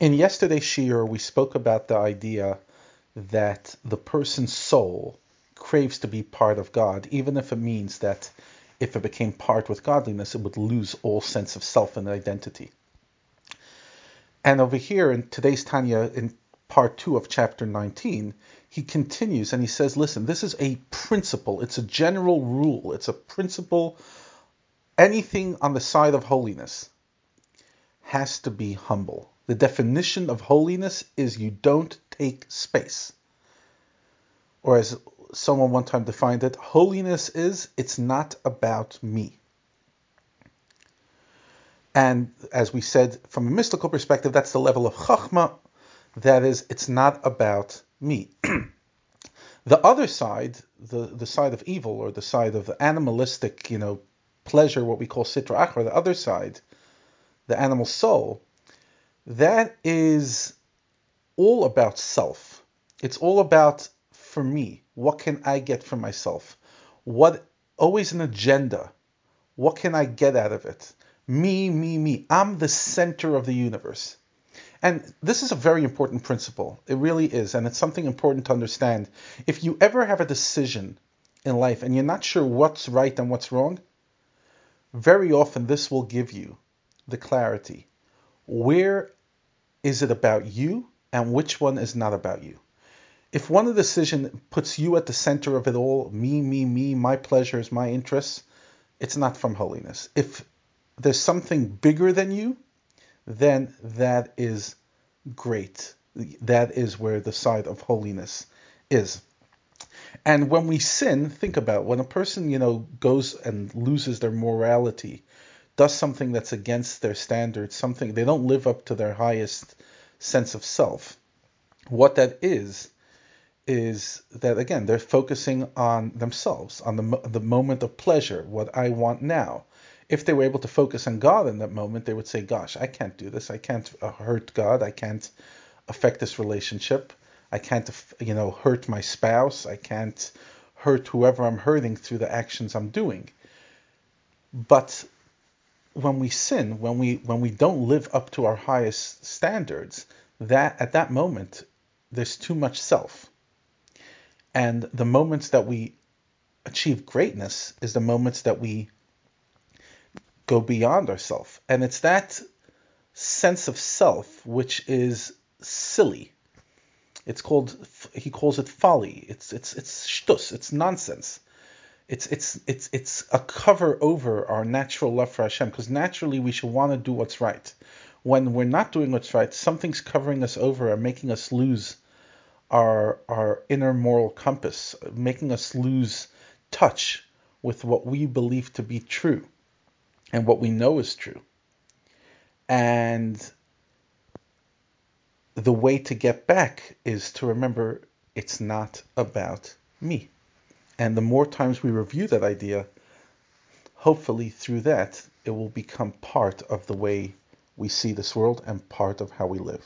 In yesterday's shiur, we spoke about the idea that the person's soul craves to be part of God, even if it means that if it became part with godliness, it would lose all sense of self and identity. And over here in today's Tanya, in part two of chapter 19, he continues and he says, listen, this is a principle, it's a general rule, it's a principle. Anything on the side of holiness has to be humble. The definition of holiness is you don't take space. Or as someone one time defined it, holiness is it's not about me. And as we said, from a mystical perspective, that's the level of chachma. That is, it's not about me. the other side, the, the side of evil or the side of the animalistic, you know, pleasure, what we call sitra achra, the other side, the animal soul, that is all about self. It's all about for me. What can I get for myself? What always an agenda. What can I get out of it? Me, me, me. I'm the center of the universe. And this is a very important principle. It really is. And it's something important to understand. If you ever have a decision in life and you're not sure what's right and what's wrong, very often this will give you the clarity. Where is it about you and which one is not about you? If one decision puts you at the center of it all, me, me, me, my pleasures, my interests, it's not from holiness. If there's something bigger than you, then that is great. That is where the side of holiness is. And when we sin, think about when a person, you know, goes and loses their morality, does something that's against their standards, something they don't live up to their highest sense of self. What that is is that again they're focusing on themselves, on the the moment of pleasure, what I want now. If they were able to focus on God in that moment, they would say, "Gosh, I can't do this. I can't uh, hurt God. I can't affect this relationship. I can't, you know, hurt my spouse. I can't hurt whoever I'm hurting through the actions I'm doing." But when we sin, when we when we don't live up to our highest standards, that at that moment there's too much self. And the moments that we achieve greatness is the moments that we go beyond ourself. And it's that sense of self which is silly. It's called he calls it folly. It's it's it's shtus, it's nonsense it's it's it's it's a cover over our natural love for Hashem because naturally we should want to do what's right. When we're not doing what's right, something's covering us over and making us lose our our inner moral compass, making us lose touch with what we believe to be true and what we know is true. And the way to get back is to remember it's not about me. And the more times we review that idea, hopefully through that, it will become part of the way we see this world and part of how we live.